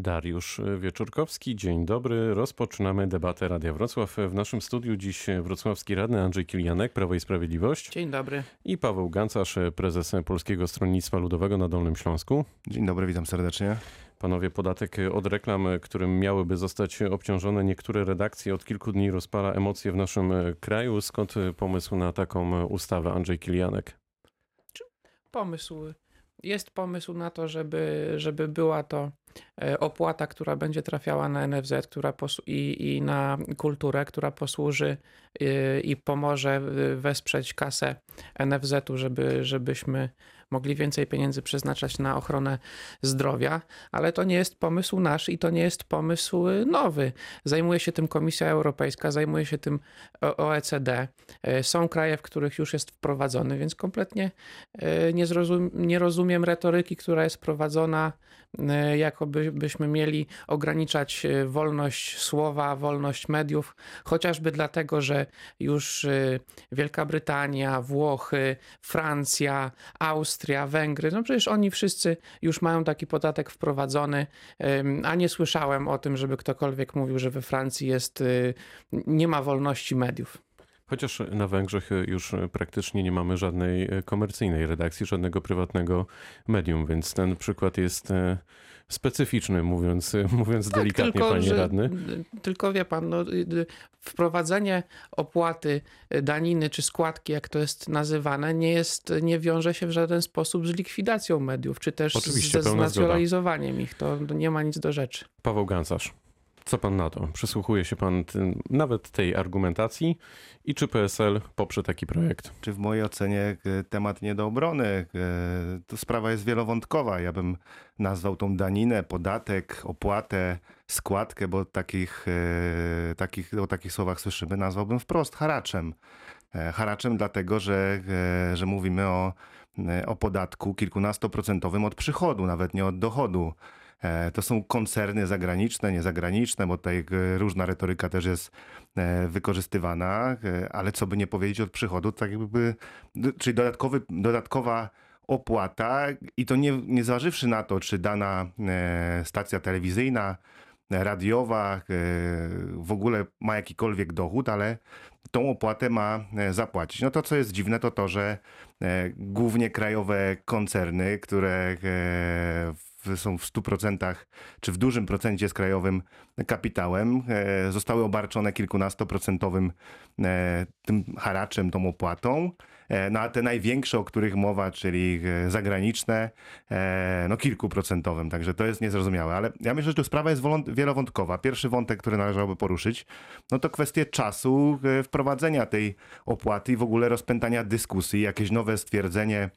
Dariusz Wieczorkowski, dzień dobry. Rozpoczynamy debatę Radia Wrocław. W naszym studiu dziś wrocławski radny Andrzej Kilianek, Prawo i Sprawiedliwość. Dzień dobry. I Paweł Gancarz, prezes Polskiego Stronnictwa Ludowego na Dolnym Śląsku. Dzień dobry, witam serdecznie. Panowie, podatek od reklam, którym miałyby zostać obciążone niektóre redakcje, od kilku dni rozpala emocje w naszym kraju. Skąd pomysł na taką ustawę, Andrzej Kilianek? Pomysł. Jest pomysł na to, żeby, żeby była to E, opłata, która będzie trafiała na NFZ która i, i na kulturę, która posłuży i, y, i pomoże wesprzeć kasę NFZ-u, żeby, żebyśmy mogli więcej pieniędzy przeznaczać na ochronę zdrowia, ale to nie jest pomysł nasz i to nie jest pomysł nowy. Zajmuje się tym Komisja Europejska, zajmuje się tym OECD. E, są kraje, w których już jest wprowadzony, więc kompletnie e, nie, zrozum, nie rozumiem retoryki, która jest prowadzona jakoby byśmy mieli ograniczać e, wolność słowa, wolność mediów, chociażby dlatego, że już e, Wielka Brytania, Włochy, Francja, Austria, Węgry, no przecież oni wszyscy już mają taki podatek wprowadzony, a nie słyszałem o tym, żeby ktokolwiek mówił, że we Francji jest, e, nie ma wolności mediów. Chociaż na Węgrzech już praktycznie nie mamy żadnej komercyjnej redakcji, żadnego prywatnego medium, więc ten przykład jest specyficzny, mówiąc, mówiąc tak, delikatnie, tylko, panie że, radny. Tylko wie pan, no, wprowadzenie opłaty daniny czy składki, jak to jest nazywane, nie, jest, nie wiąże się w żaden sposób z likwidacją mediów, czy też Oczywiście, ze znacjonalizowaniem ich. To nie ma nic do rzeczy. Paweł Gancarz. Co pan na to? Przysłuchuje się pan nawet tej argumentacji i czy PSL poprze taki projekt? Czy w mojej ocenie e, temat nie do obrony? E, to sprawa jest wielowątkowa. Ja bym nazwał tą daninę, podatek, opłatę, składkę, bo takich, e, takich, o takich słowach słyszymy, nazwałbym wprost haraczem. Haraczem dlatego, że, że mówimy o, o podatku kilkunastoprocentowym od przychodu, nawet nie od dochodu. E, to są koncerny zagraniczne, niezagraniczne, bo tutaj e, różna retoryka też jest e, wykorzystywana, ale co by nie powiedzieć od przychodu, tak jakby, czyli dodatkowy, dodatkowa opłata i to nie, nie zważywszy na to, czy dana stacja telewizyjna, radiowa w ogóle ma jakikolwiek dochód, ale tą opłatę ma zapłacić. No to, co jest dziwne, to to, że głównie krajowe koncerny, które w są w 100% czy w dużym procencie z krajowym kapitałem, e, zostały obarczone kilkunastoprocentowym e, tym haraczem, tą opłatą. E, no a te największe, o których mowa, czyli zagraniczne, no kilkuprocentowym, także to jest niezrozumiałe. Ale ja myślę, że tu sprawa jest wielowątkowa. Pierwszy wątek, który należałoby poruszyć, no to kwestie czasu wprowadzenia tej opłaty i w ogóle rozpętania dyskusji, jakieś nowe stwierdzenie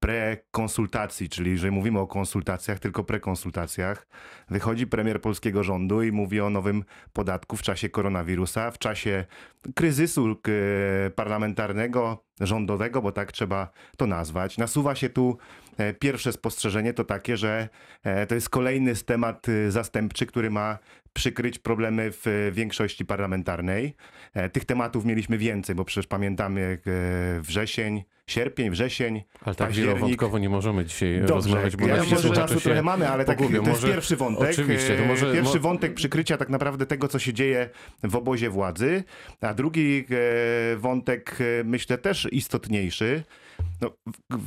prekonsultacji, czyli że mówimy o konsultacjach, tylko prekonsultacjach, wychodzi premier polskiego rządu i mówi o nowym podatku w czasie koronawirusa, w czasie kryzysu parlamentarnego, rządowego, bo tak trzeba to nazwać. Nasuwa się tu e, pierwsze spostrzeżenie to takie, że e, to jest kolejny temat zastępczy, który ma przykryć problemy w większości parlamentarnej. E, tych tematów mieliśmy więcej, bo przecież pamiętamy wrzesień, sierpień, wrzesień, Ale tak wielowątkowo nie możemy dzisiaj Dobrze, rozmawiać, bo ja na może czasu trochę mamy, ale tak, to może, jest pierwszy wątek. Oczywiście, to może, pierwszy wątek przykrycia tak naprawdę tego, co się dzieje w obozie władzy, a drugi wątek myślę też istotniejszy, no,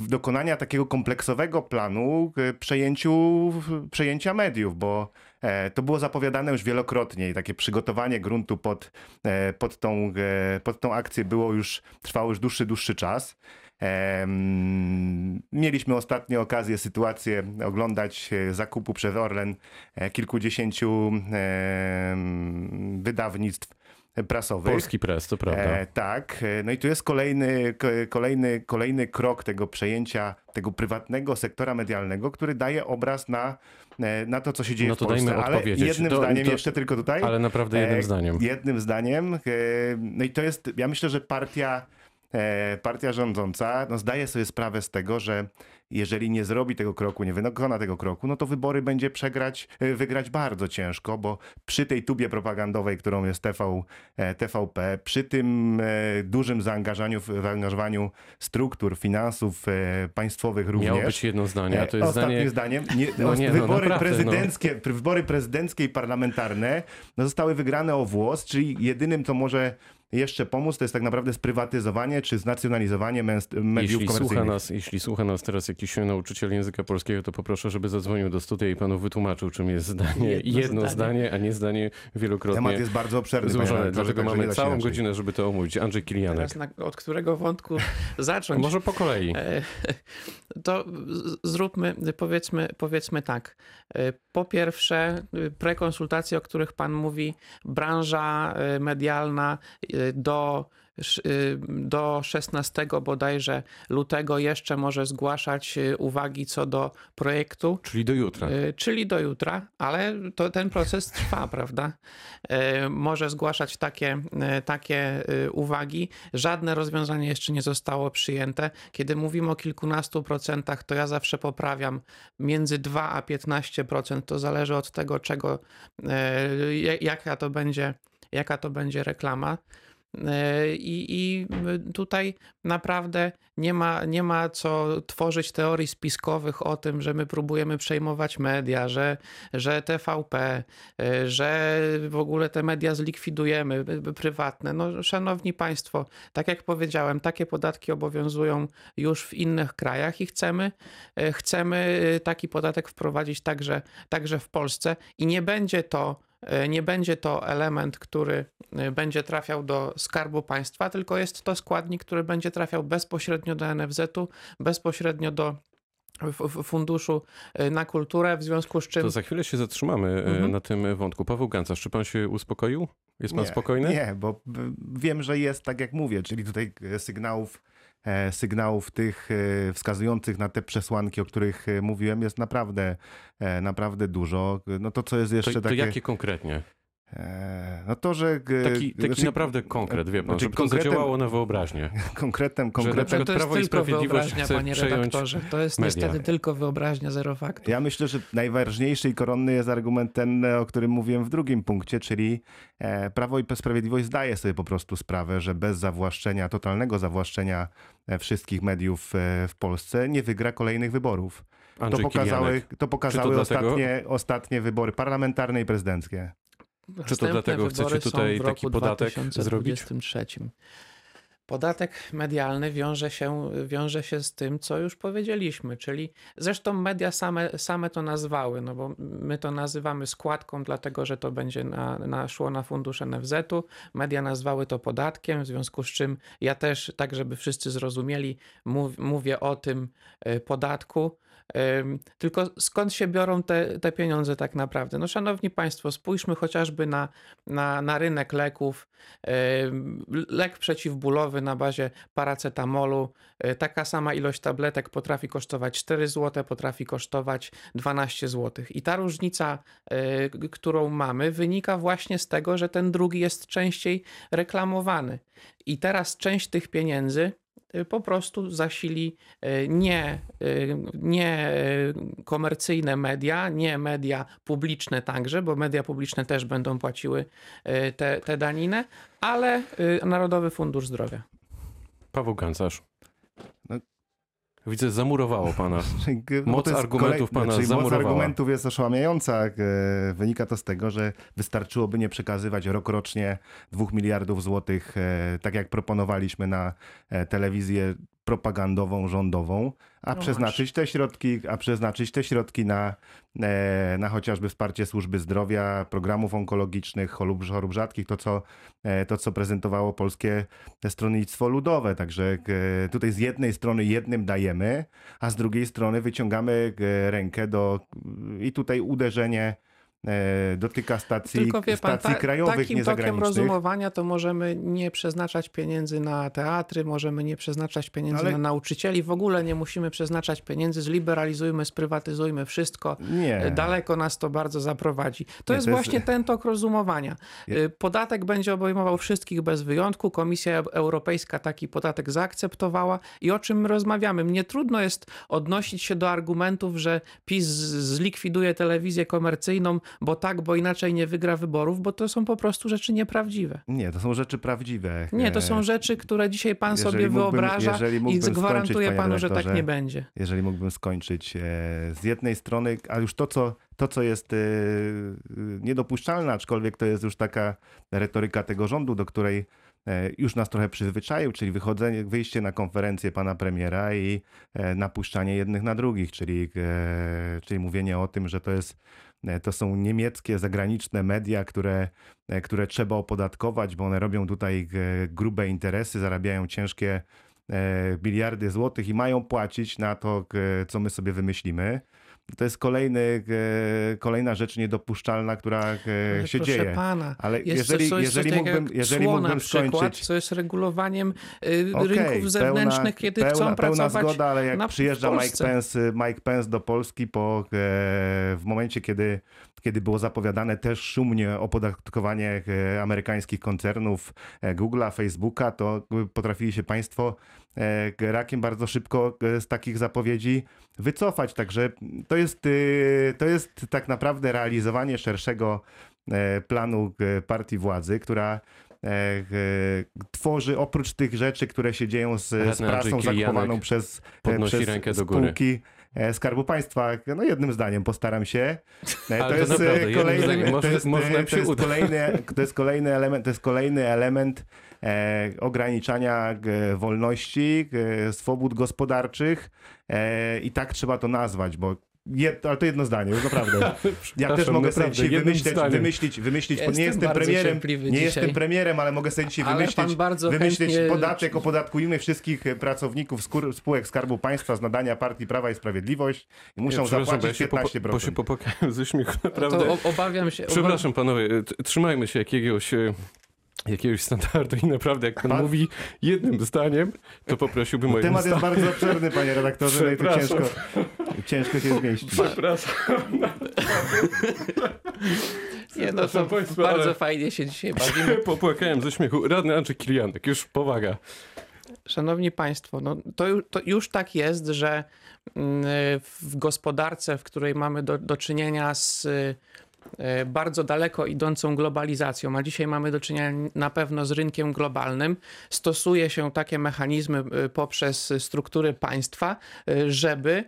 dokonania takiego kompleksowego planu przejęciu, przejęcia mediów, bo e, to było zapowiadane już wielokrotnie i takie przygotowanie gruntu pod, e, pod, tą, e, pod tą akcję było już, trwało już dłuższy, dłuższy czas. Mieliśmy ostatnio okazję, sytuację oglądać zakupu przez Orlen kilkudziesięciu wydawnictw prasowych. Polski press, to prawda. E, tak. No i tu jest kolejny, kolejny, kolejny krok tego przejęcia tego prywatnego sektora medialnego, który daje obraz na, e, na to, co się dzieje no to w Polsce. Dajmy ale jednym to, zdaniem, to, jeszcze tylko tutaj. Ale naprawdę jednym e, zdaniem. Jednym zdaniem. E, no i to jest, ja myślę, że partia, e, partia rządząca no zdaje sobie sprawę z tego, że jeżeli nie zrobi tego kroku, nie wykona tego kroku, no to wybory będzie przegrać, e, wygrać bardzo ciężko, bo przy tej tubie propagandowej, którą jest TV, e, TVP, przy tym e, dużym zaangażowaniu, zaangażowaniu struktur, finansów e, państwowych również. Miało być jedno zdanie, a to jest Ostatnim zdanie... zdaniem, nie, No nie, no wybory, naprawdę, no. prezydenckie, wybory prezydenckie i parlamentarne no, zostały wygrane o włos, czyli jedynym, co może jeszcze pomóc, to jest tak naprawdę sprywatyzowanie czy znacjonalizowanie mediów Jeśli słucha, komercyjnych. nas, jeśli słucha nas teraz jakiś nauczyciel języka polskiego, to poproszę, żeby zadzwonił do studia i panu wytłumaczył, czym jest zdanie. Jedno Jedno, zdanie. zdanie, a nie zdanie wielokrotnie Temat jest bardzo obszerny. złożone. Dlatego mamy całą inaczej. godzinę, żeby to omówić. Andrzej Kilianek. Teraz na, od którego wątku zacząć? Może po kolei. E, To zróbmy, powiedzmy, powiedzmy tak. E, Po pierwsze, prekonsultacje, o których Pan mówi, branża e, medialna do, sz- e, do 16 bodajże lutego jeszcze może zgłaszać e, uwagi co do projektu. Czyli do jutra. Y, Czyli do jutra, ale to, ten proces trwa, prawda? Y, Może zgłaszać takie, y, takie y, uwagi. Żadne rozwiązanie jeszcze nie zostało przyjęte. Kiedy mówimy o kilkunastu procentach, to ja zawsze poprawiam między 2 a 15%. To zależy od tego, czego, y, ja- jaka to będzie, jaka to będzie reklama. Y, I, I tutaj naprawdę nie ma, nie ma co tworzyć teorii spiskowych o tym, że my próbujemy przejmować media, że, że TVP, y, że w ogóle te media zlikwidujemy, y, prywatne. No, szanowni Państwo, tak jak powiedziałem, takie podatki obowiązują już w innych krajach i chcemy, chcemy taki podatek wprowadzić także, także w Polsce i nie będzie to nie będzie to element, który y, będzie trafiał do skarbu państwa, tylko jest to składnik, który będzie trafiał bezpośrednio do NFZ-u, bezpośrednio do funduszu y, na kulturę, w związku z czym To za chwilę się zatrzymamy e, Mhm. na tym wątku. Paweł Gancarz, czy pan się uspokoił? Jest pan nie, spokojny? Nie, bo wiem, że jest tak jak mówię, czyli tutaj e, sygnałów, e, sygnałów tych e, wskazujących na te przesłanki, o których e, mówiłem, jest naprawdę, e, naprawdę dużo. No to, co jest To, jeszcze to takie... jakie konkretnie? E, No to, że... Taki, taki znaczy, naprawdę konkret, wie pan, znaczy żeby to zadziałało na wyobraźnię. Konkretem, konkretem przykład to jest Prawo i tylko Sprawiedliwość wyobraźnia, panie przejąć redaktorze. To jest media. niestety tylko wyobraźnia, zero faktu. Ja myślę, że najważniejszy i koronny jest argument ten, o którym mówiłem w drugim punkcie, czyli e, Prawo i Sprawiedliwość zdaje sobie po prostu sprawę, że bez zawłaszczenia, totalnego zawłaszczenia e, wszystkich mediów w Polsce nie wygra kolejnych wyborów. To pokazały, Kilianek. to pokazały dlatego- ostatnie, ostatnie wybory parlamentarne i prezydenckie. Następne dlatego chcecie tutaj w taki roku podatek 2023. Podatek medialny wiąże się, wiąże się z tym, co już powiedzieliśmy, czyli zresztą media same, same to nazwały, no bo my to nazywamy składką, dlatego że to będzie na, na, szło na fundusz NFZ-u. Media nazwały to podatkiem, w związku z czym ja też, tak żeby wszyscy zrozumieli, mów, mówię o tym e, podatku. Tylko skąd się biorą te, te pieniądze tak naprawdę? No, szanowni Państwo, spójrzmy chociażby na, na, na rynek leków. Lek przeciwbólowy na bazie paracetamolu. y, Taka sama ilość tabletek potrafi kosztować 4 zł, potrafi kosztować 12 zł. I ta różnica, y, którą mamy, wynika właśnie z tego, że ten drugi jest częściej reklamowany. I teraz część tych pieniędzy po prostu zasili y, nie, y, nie y, komercyjne media, nie media publiczne także, bo media publiczne też będą płaciły y, te, te daniny, ale y, Narodowy Fundusz Zdrowia. Paweł Gancarz. No. Widzę, zamurowało pana. G- Moc argumentów pana czyli Moc zamurowała. argumentów jest oszałamiająca. E, Wynika to z tego, że wystarczyłoby nie przekazywać rokrocznie dwóch miliardów złotych, e, tak jak proponowaliśmy na e, telewizję propagandową, rządową, a No przeznaczyć te środki, a przeznaczyć te środki na, e, na chociażby wsparcie służby zdrowia, programów onkologicznych, chorób, chorób rzadkich, to co, e, to co prezentowało polskie stronnictwo ludowe. Także e, tutaj z jednej strony jednym dajemy, a z drugiej strony wyciągamy rękę do i tutaj uderzenie dotyka stacji, Tylko wie pan, stacji ta, krajowych, takim nie tokiem rozumowania to możemy nie przeznaczać pieniędzy na teatry, możemy nie przeznaczać pieniędzy Ale- na nauczycieli, w ogóle nie musimy przeznaczać pieniędzy, zliberalizujmy, sprywatyzujmy wszystko. Nie. Daleko nas to bardzo zaprowadzi. To Nie, jest to jest- właśnie ten tok rozumowania. Y, Podatek będzie obejmował wszystkich bez wyjątku. Komisja Europejska taki podatek zaakceptowała i o czym my rozmawiamy? Mnie trudno jest odnosić się do argumentów, że PiS zlikwiduje telewizję komercyjną, bo tak, bo inaczej nie wygra wyborów, bo to są po prostu rzeczy nieprawdziwe. Nie, to są rzeczy prawdziwe. Nie, to są E, rzeczy, które dzisiaj pan jeżeli sobie mógłbym- wyobraża i gwarantuję panu, że tak nie będzie. jeżeli mógłbym skończyć. e, Z jednej strony, a już to, co, to, co jest e, niedopuszczalne, aczkolwiek to jest już taka retoryka tego rządu, do której już nas trochę przyzwyczaił, czyli wychodzenie, wyjście na konferencję pana premiera i e, napuszczanie jednych na drugich, czyli, e, czyli mówienie o tym, że to jest e, to są niemieckie, zagraniczne media, które, e, które trzeba opodatkować, bo one robią tutaj e, grube interesy, zarabiają ciężkie e, biliardy złotych i mają płacić na to, e, co my sobie wymyślimy. To jest kolejny, e, kolejna rzecz niedopuszczalna, która e, Ale się dzieje. pana, Ale jeżeli, coś, jeżeli coś mógłbym, jeżeli cło mógłbym przykład, skończyć... co jest regulowaniem y, Okej, rynków zewnętrznych, kiedy pełna, chcą pełna pracować zgoda, ale jak na- przyjeżdża Mike. Pence, Mike Pence do Polski po, e, w momencie, kiedy, kiedy było zapowiadane też szumnie opodatkowanie e, amerykańskich koncernów e, Google'a, Facebooka, to potrafili się państwo e, rakiem bardzo szybko z takich zapowiedzi wycofać. Także to jest, to jest tak naprawdę realizowanie szerszego planu partii władzy, która tworzy oprócz tych rzeczy, które się dzieją z, z prasą zakupowaną przez, podnosi przez rękę do góry. spółki Skarbu Państwa. No jednym zdaniem postaram się. E, to naprawdę, e, jednym kolejny, zdaniem. to Może- jest, to kolejny, to jest kolejny element, to jest kolejny element e, ograniczania e, wolności, e, swobód gospodarczych e, i tak trzeba to nazwać, bo Jed, ale to jedno zdanie, już naprawdę. Ja też mogę sobie dzisiaj wymyśleć, wymyślić, wymyślić Ja bo nie jestem premierem, nie dzisiaj. jestem premierem, ale mogę sobie dzisiaj Ale wymyślić, wymyślić chętnie- podatek, opodatkujmy wszystkich e, pracowników skór, spółek Skarbu Państwa z nadania partii Prawa i Sprawiedliwość i muszą ja zapłacić się, popo- 15%. bo się popłakałem ze śmiechu, naprawdę. To obawiam się. Przepraszam panowie, t- trzymajmy się jakiegoś, e, jakiegoś standardu i naprawdę jak pan, Pan- mówi jednym zdaniem, to poprosiłbym o Temat jest zdaniem. bardzo obszerny, panie redaktorze, no i Przepraszam. ciężko, ciężko się zmieścić. Przepraszam. Nie, no to państwa, bardzo ale- fajnie się dzisiaj bawimy. Popłakałem ze śmiechu. Radny Andrzej Kilianek, już powaga. Szanowni Państwo, no to, to już tak jest, że mm, w gospodarce, w której mamy do, do czynienia z e, bardzo daleko idącą globalizacją, a dzisiaj mamy do czynienia na pewno z rynkiem globalnym, stosuje się takie mechanizmy e, poprzez struktury państwa, e, żeby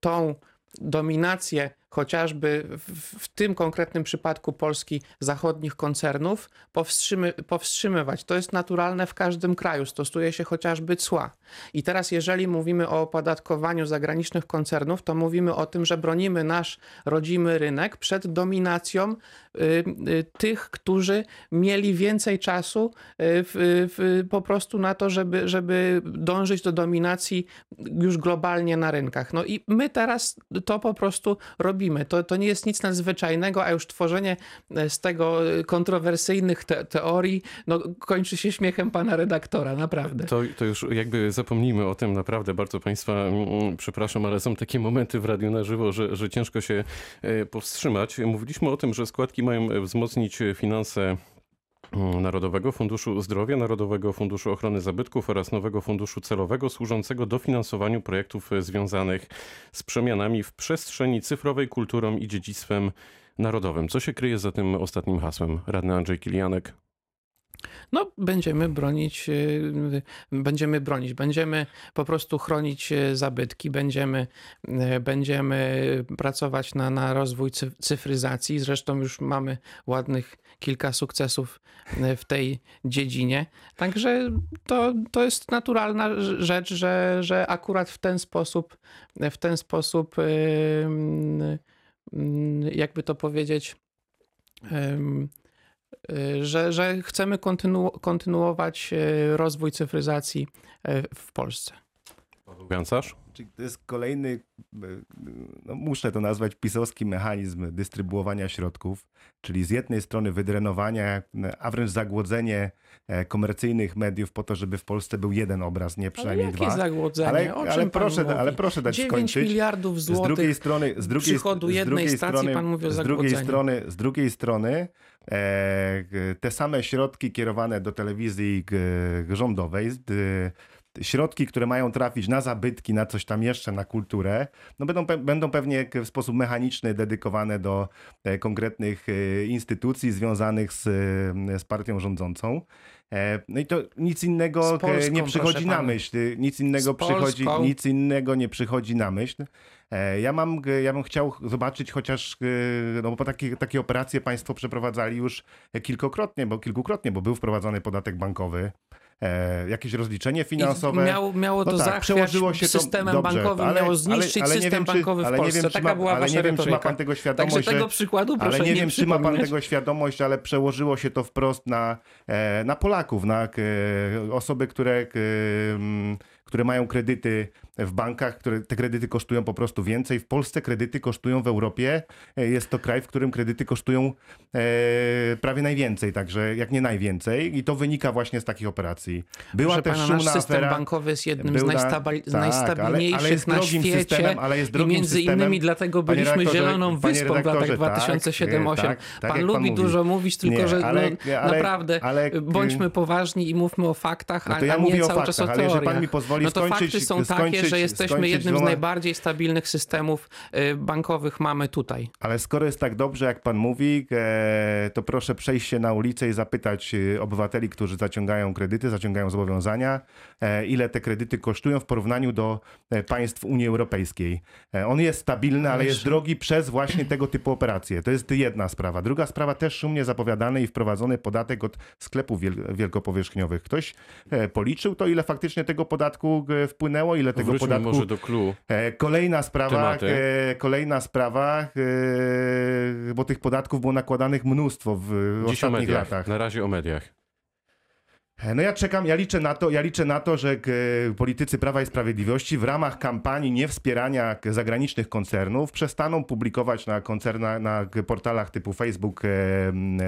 tą dominację chociażby w, w tym konkretnym przypadku Polski zachodnich koncernów powstrzymy, powstrzymywać. To jest naturalne w każdym kraju. Stosuje się chociażby cła. I teraz jeżeli mówimy o opodatkowaniu zagranicznych koncernów, to mówimy o tym, że bronimy nasz rodzimy rynek przed dominacją y, y, tych, którzy mieli więcej czasu y, po prostu na to, żeby, żeby dążyć do dominacji już globalnie na rynkach. No i my teraz to po prostu robimy. To, to nie jest nic nadzwyczajnego, a już tworzenie e, z tego e, kontrowersyjnych te, teorii no, kończy się śmiechem pana redaktora, naprawdę. To, to już jakby zapomnijmy o tym naprawdę. Bardzo Państwa mm, przepraszam, ale są takie momenty w radiu na żywo, że, że ciężko się e, powstrzymać. Mówiliśmy o tym, że składki mają wzmocnić finanse mm, Narodowego Funduszu Zdrowia, Narodowego Funduszu Ochrony Zabytków oraz Nowego Funduszu Celowego służącego dofinansowaniu projektów e, związanych z przemianami w przestrzeni cyfrowej, kulturą i dziedzictwem narodowym. Co się kryje za tym ostatnim hasłem? Radny Andrzej Kilianek. No, będziemy bronić, y, będziemy bronić, będziemy po prostu chronić y, zabytki, będziemy, y, będziemy pracować na, na rozwój cy- cyfryzacji. Zresztą już mamy ładnych kilka sukcesów y, w tej dziedzinie. Także to, to jest naturalna rz- rzecz, że, że akurat w ten sposób, w ten sposób, y, y, y, jakby to powiedzieć, y, że, że chcemy kontynu- kontynuować y, rozwój cyfryzacji y, w Polsce. Paweł Gancarz? Czyli to jest kolejny, e, no muszę to nazwać, pisowski mechanizm dystrybuowania środków, czyli z jednej strony wydrenowania, a wręcz zagłodzenie e, komercyjnych mediów po to, żeby w Polsce był jeden obraz, nie Ale przynajmniej jakie dwa. zagłodzenie? Ale, o czym ale, proszę, mówi? ale proszę dać 9 skończyć. miliardów Z drugiej złotych strony, z drugiej, przychodu z jednej drugiej stacji, strony, pan mówi o z drugiej strony, z drugiej strony e, te same środki kierowane do telewizji g, rządowej, d, środki, które mają trafić na zabytki, na coś tam jeszcze, na kulturę, no będą, pe- będą pewnie w sposób mechaniczny dedykowane do e, konkretnych e, instytucji związanych z, e, z partią rządzącą. No i to nic innego Polską, nie przychodzi na myśl. Nic innego przychodzi, nic innego nie przychodzi na myśl. Ja mam, ja bym chciał zobaczyć chociaż, no bo takie, takie operacje państwo przeprowadzali już kilkukrotnie, bo kilkukrotnie, bo był wprowadzony podatek bankowy, e, jakieś rozliczenie finansowe. I miało, miało to No tak, przełożyło się to systemem dobrze, bankowym, ale- miało zniszczyć ale- ale nie system wiem, czy- bankowy w ale nie Polsce. wiem, czy Taka ma- była ale nie wiem, czy ma pan tego świadomość, Także tego przykładu proszę ale nie nie wiem, czy ma pan tego świadomość, ale przełożyło się to wprost na, e, na Polaków, na e, osoby, które, e, które mają kredyty w bankach, które te kredyty kosztują po prostu więcej. W Polsce kredyty kosztują w Europie. e, Jest to kraj, w którym kredyty kosztują e, prawie najwięcej, także jak nie najwięcej. I to wynika właśnie z takich operacji. Była Proszę też pana, szumna nasz system afera. bankowy jest jednym z najstabil- tak, ale- najstabilniejszych ale jest na świecie. systemem, ale jest I drogim między systemem. innymi dlatego byliśmy zieloną wyspą w latach redaktorze, 2007-2008. tak, tak, pan jak lubi dużo mówić, tylko Nie, że ale- no, ale- naprawdę ale- bądźmy poważni i mówmy o faktach, No a, ja a mówię nie o cały czas o faktach, ale jeżeli pan teoriach. mi pozwoli no to skończyć- fakty są takie, skończyć- że jesteśmy jednym z dwoma- najbardziej stabilnych systemów y, bankowych mamy tutaj. Ale skoro jest tak dobrze, jak pan mówi, e, to proszę przejść się na ulicę i zapytać e, obywateli, którzy zaciągają kredyty, zaciągają zobowiązania, e, ile te kredyty kosztują w porównaniu do e, państw Unii Europejskiej. On jest stabilny, ale jest drogi przez właśnie tego typu operacje. To jest jedna sprawa. Druga sprawa, też szumnie zapowiadany i wprowadzony podatek od sklepów wiel- wielkopowierzchniowych. Ktoś policzył to, ile faktycznie tego podatku e, wpłynęło, ile tego Wróćmy podatku może do clue. Kolejna sprawa, e, kolejna sprawa, e, bo tych podatków było nakładanych mnóstwo w Dziś ostatnich mediach. latach. Na razie o mediach. E, No ja czekam, ja liczę na to, ja liczę na to, że k- politycy Prawa i Sprawiedliwości w ramach kampanii niewspierania zagranicznych koncernów przestaną publikować na, koncerna, na portalach typu Facebook e, m, e,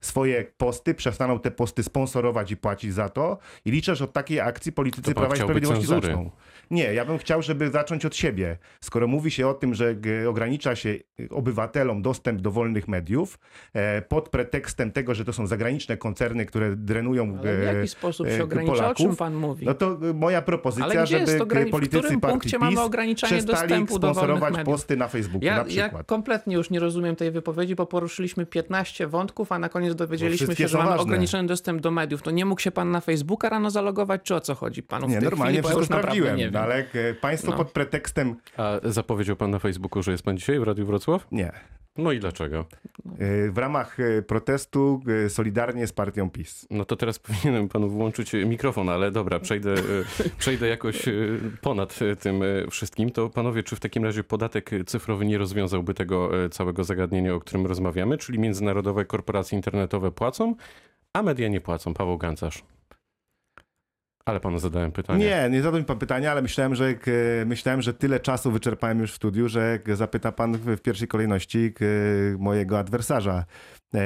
swoje posty, przestaną te posty sponsorować i płacić za to i liczę, że od takiej akcji politycy To Prawa i Sprawiedliwości cenzury. zaczną. Nie, ja bym chciał, żeby zacząć od siebie. Skoro mówi się o tym, że ogranicza się obywatelom dostęp do wolnych mediów e, pod pretekstem tego, że to są zagraniczne koncerny, które drenują Ale w e, jaki sposób e, się ogranicza? O czym Polaków, pan mówi? no to e, moja propozycja, żeby jest to grani- w politycy partii punkcie PiS mamy ograniczanie przestali dostępu do wolnych sponsorować posty na Facebooku Ja, na ja przykład. kompletnie już nie rozumiem tej wypowiedzi, bo poruszyliśmy 15 wątków, a na koniec dowiedzieliśmy się, że mamy ważne. ograniczony dostęp do mediów. To nie mógł się pan na Facebooka rano zalogować, czy o co chodzi panu w Nie, tej normalnie chwili, bo ja wszystko już naprawdę nie wiem. Ale e, państwo No. pod pretekstem... A zapowiedział pan na Facebooku, że jest pan dzisiaj w Radiu Wrocław? Nie. No i dlaczego? E, W ramach e, protestu solidarnie z partią PiS. No to teraz powinienem panu włączyć mikrofon, ale dobra, przejdę, przejdę jakoś ponad tym wszystkim. To panowie, czy w takim razie podatek cyfrowy nie rozwiązałby tego całego zagadnienia, o którym rozmawiamy? Czyli międzynarodowe korporacje internetowe płacą, a media nie płacą. Paweł Gancarz. Ale panu zadałem pytanie. Nie, nie zadał mi pan pytania, ale myślałem, że k- myślałem, że tyle czasu wyczerpałem już w studiu, że zapyta pan w pierwszej kolejności mojego adwersarza. E,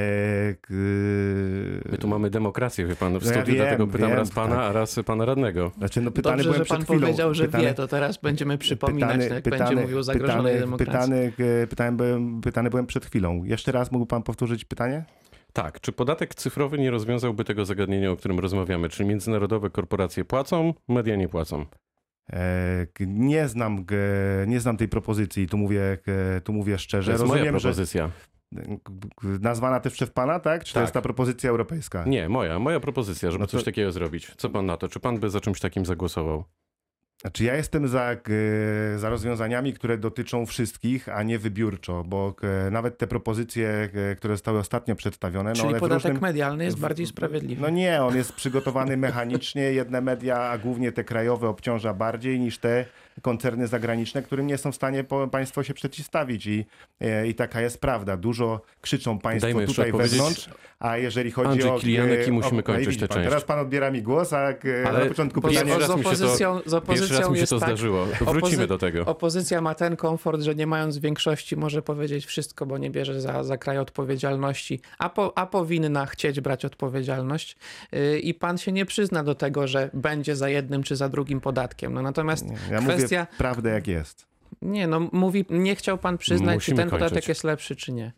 My tu mamy demokrację, wie pan, w No ja studiu, wiem, dlatego pytam wiem, raz pana, tak. a raz pana radnego. Znaczy, no pytany Dobrze, że pan chwilą. powiedział, że pytany, wie, to teraz będziemy przypominać, jak będzie mówił o zagrożonej pytany, demokracji. pytany, e, pytany, byłem, pytany byłem przed chwilą. Jeszcze raz mógł pan powtórzyć pytanie? Tak, czy podatek cyfrowy nie rozwiązałby tego zagadnienia, o którym rozmawiamy? Czyli międzynarodowe korporacje płacą, media nie płacą. Nie znam, nie znam tej propozycji, tu mówię, tu mówię To szczerze. jest moja Rozumiem, że propozycja. k- nazwana też przez pana, tak? Czy to Tak. jest ta propozycja europejska? Nie, moja, moja propozycja, żeby No to- coś takiego zrobić. Co pan na to? Czy pan by za czymś takim zagłosował? Znaczy ja jestem za, k- za rozwiązaniami, które dotyczą wszystkich, a nie wybiórczo, bo k- nawet te propozycje, k- które zostały ostatnio przedstawione, no Czyli one w podatek różnym... medialny jest bardziej sprawiedliwy. No nie, on jest przygotowany mechanicznie. Jedne media, a głównie te krajowe, obciąża bardziej niż te koncerny zagraniczne, którym nie są w stanie po, państwo się przeciwstawić. I, e, I taka jest prawda. Dużo krzyczą państwo Dajmy tutaj wewnątrz, a jeżeli chodzi Andrzej o... Kilianek i musimy o- kończyć tę część. Teraz pan odbiera mi głos, a e, Ale na początku pierwszy pytanie... raz z mi się to- opozycją, z opozycją raz mi się to tak, zdarzyło. Wrócimy do tego. Opozycja ma ten komfort, że nie mając większości może powiedzieć wszystko, bo nie bierze za, za kraj odpowiedzialności, a, po, a powinna chcieć brać odpowiedzialność yy, i pan się nie przyzna do tego, że będzie za jednym czy za drugim podatkiem. No natomiast Ja kwestia, mówię prawdę jak jest. nie no, mówi, nie chciał pan przyznać, Musimy czy ten podatek kończyć. jest lepszy, czy nie.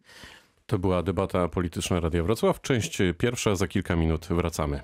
To była debata polityczna Radia Wrocław. Część pierwsza, za kilka minut wracamy.